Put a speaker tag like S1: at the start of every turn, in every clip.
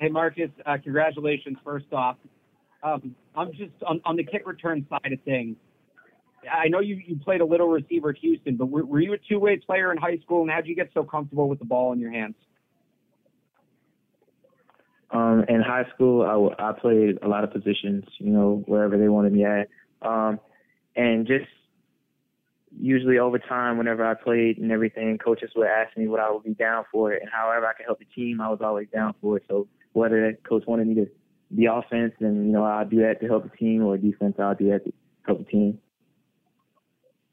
S1: Hey, Marcus, uh, congratulations first off. Um, I'm just on, on the kick return side of things. I know you, you played a little receiver at Houston, but were, were you a two-way player in high school, and how did you get so comfortable with the ball in your hands?
S2: Um, in high school, I played a lot of positions, you know, wherever they wanted me at. Um, and just usually over time, whenever I played and everything, coaches would ask me what I would be down for. And however I could help the team, I was always down for it. So whether that coach wanted me to be offense, and, you know, I'll do that to help the team, or defense, I'll do that to help the team.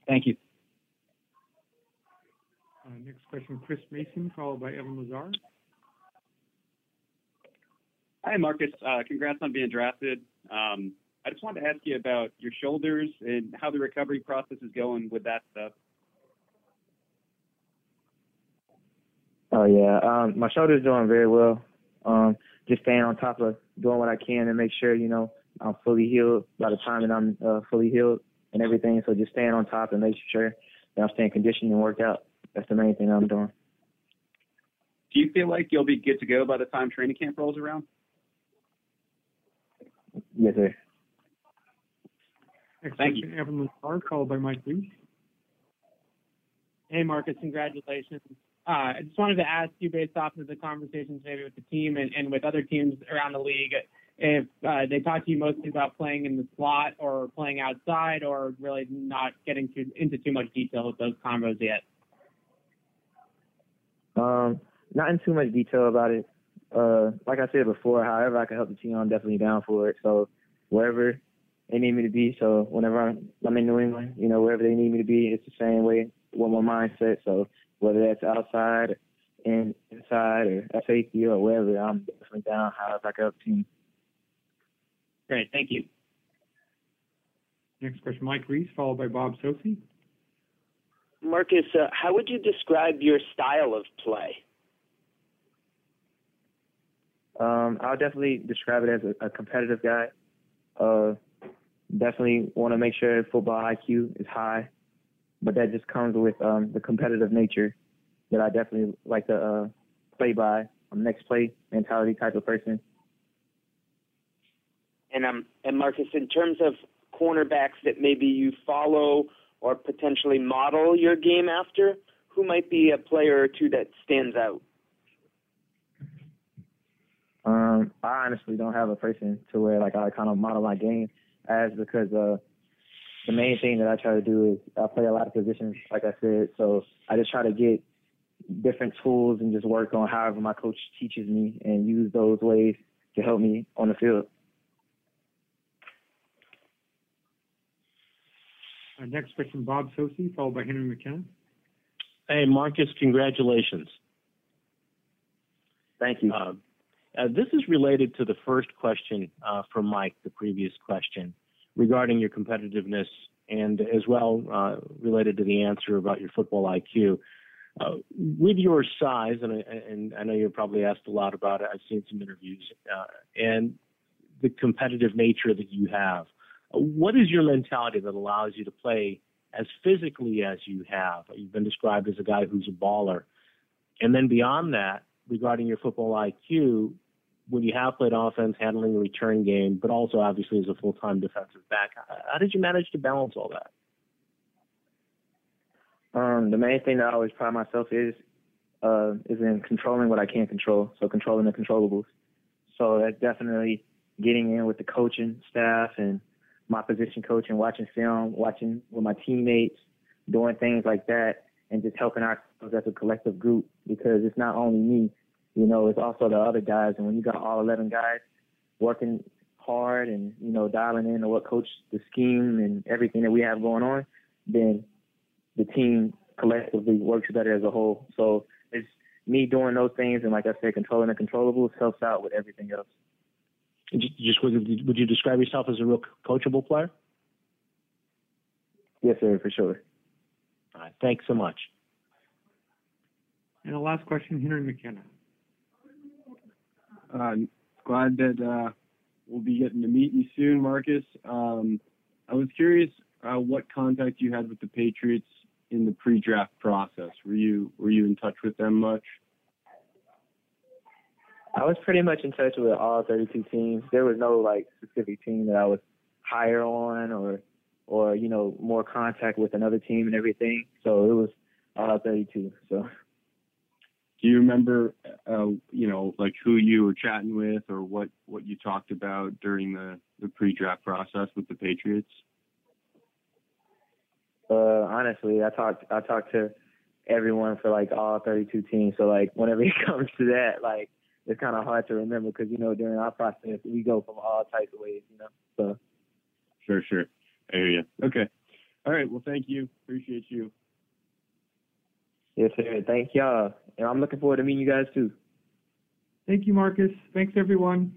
S1: Thank you.
S3: Uh, next question, Chris Mason, followed by Evan Lazar.
S4: Hi, Marcus. Uh, congrats on being drafted. Um, I just wanted to ask you about your shoulders and how the recovery process is going with that stuff.
S2: Oh yeah, um, my shoulder's doing very well. Um, just staying on top of doing what I can and make sure you know I'm fully healed by the time that I'm uh, fully healed and everything. So just staying on top and making sure that I'm staying conditioned and worked out. That's the main thing I'm doing.
S4: Do you feel like you'll be good to go by the time training camp rolls around?
S2: Yes, sir.
S3: Next
S4: Thank
S3: question, Evan Lazar, followed by Mike Reiss.
S5: Hey, Marcus, congratulations. Uh, I just wanted to ask you, based off of the conversations maybe with the team and, and with other teams around the league, if uh, they talk to you mostly about playing in the slot or playing outside, or really not getting too, into too much detail with those combos yet.
S2: Um, not in too much detail about it. Uh, like I said before, however I can help the team, I'm definitely down for it. So wherever they need me to be, so whenever I'm, I'm in New England, you know, wherever they need me to be, it's the same way with my mindset. So whether that's outside, in inside, or at safety or wherever, I'm definitely down. However I can help the team.
S5: Great, thank you.
S3: Next question, Mike Reiss, followed by Bob Socci.
S6: Marcus, uh, how would you describe your style of play?
S2: Um, I'll definitely describe it as a, a competitive guy. Uh, definitely want to make sure football IQ is high, but that just comes with um, the competitive nature that I definitely like to uh, play by. I'm next play mentality type of person.
S6: And um, and Marcus, in terms of cornerbacks that maybe you follow or potentially model your game after, who might be a player or two that stands out?
S2: Um, I honestly don't have a person to where like I kind of model my game as because uh the main thing that I try to do is I play a lot of positions, like I said. So I just try to get different tools and just work on however my coach teaches me and use those ways to help me on the field.
S3: Uh, next question, Bob Socci, followed by Henry McKenna.
S7: Hey, Marcus, congratulations.
S2: Thank you.
S7: Uh, uh, this is related to the first question uh, from Mike, the previous question, regarding your competitiveness, and as well uh, related to the answer about your football IQ. Uh, with your size, and, and, I know you're probably asked a lot about it. I've seen some interviews, uh, and the competitive nature that you have. What is your mentality that allows you to play as physically as you have? You've been described as a guy who's a baller. And then beyond that, regarding your football IQ, when you have played offense, handling the return game, but also obviously as a full time defensive back, how did you manage to balance all that?
S2: Um, the main thing that I always pride myself is uh, is in controlling what I can control. So controlling the controllables. So that's definitely getting in with the coaching staff and my position coach and watching film, watching with my teammates, doing things like that, and just helping ourselves as a collective group because it's not only me, you know, it's also the other guys. And when you got all 11 guys working hard and, you know, dialing in to what coach the scheme and everything that we have going on, then the team collectively works better as a whole. So it's me doing those things and, like I said, controlling the controllables helps out with everything else.
S7: Just would you, would you describe yourself as a real coachable player?
S2: Yes, sir, for sure.
S7: All right, thanks so much.
S3: And the last question, Henry McKenna.
S8: Uh, glad that uh, we'll be getting to meet you soon, Marcus. Um, I was curious uh, what contact you had with the Patriots in the pre-draft process. Were you were you in touch with them much?
S2: I was pretty much in touch with all 32 teams. There was no like specific team that I was higher on or or you know more contact with another team and everything. So it was all 32. So
S8: Do you remember, uh, you know, like who you were chatting with or what what you talked about during the the pre-draft process with the Patriots?
S2: uh, honestly, I talked I talked to everyone for like all 32 teams. So like whenever it comes to that, like it's kind of hard to remember because you know during our process we go from all types of ways, you know. So
S8: Sure, sure. I hear you. Okay. All right. Well, thank you. Appreciate you.
S2: Yes, sir. Thank y'all, and I'm looking forward to meeting you guys too.
S3: Thank you, Marcus. Thanks, everyone.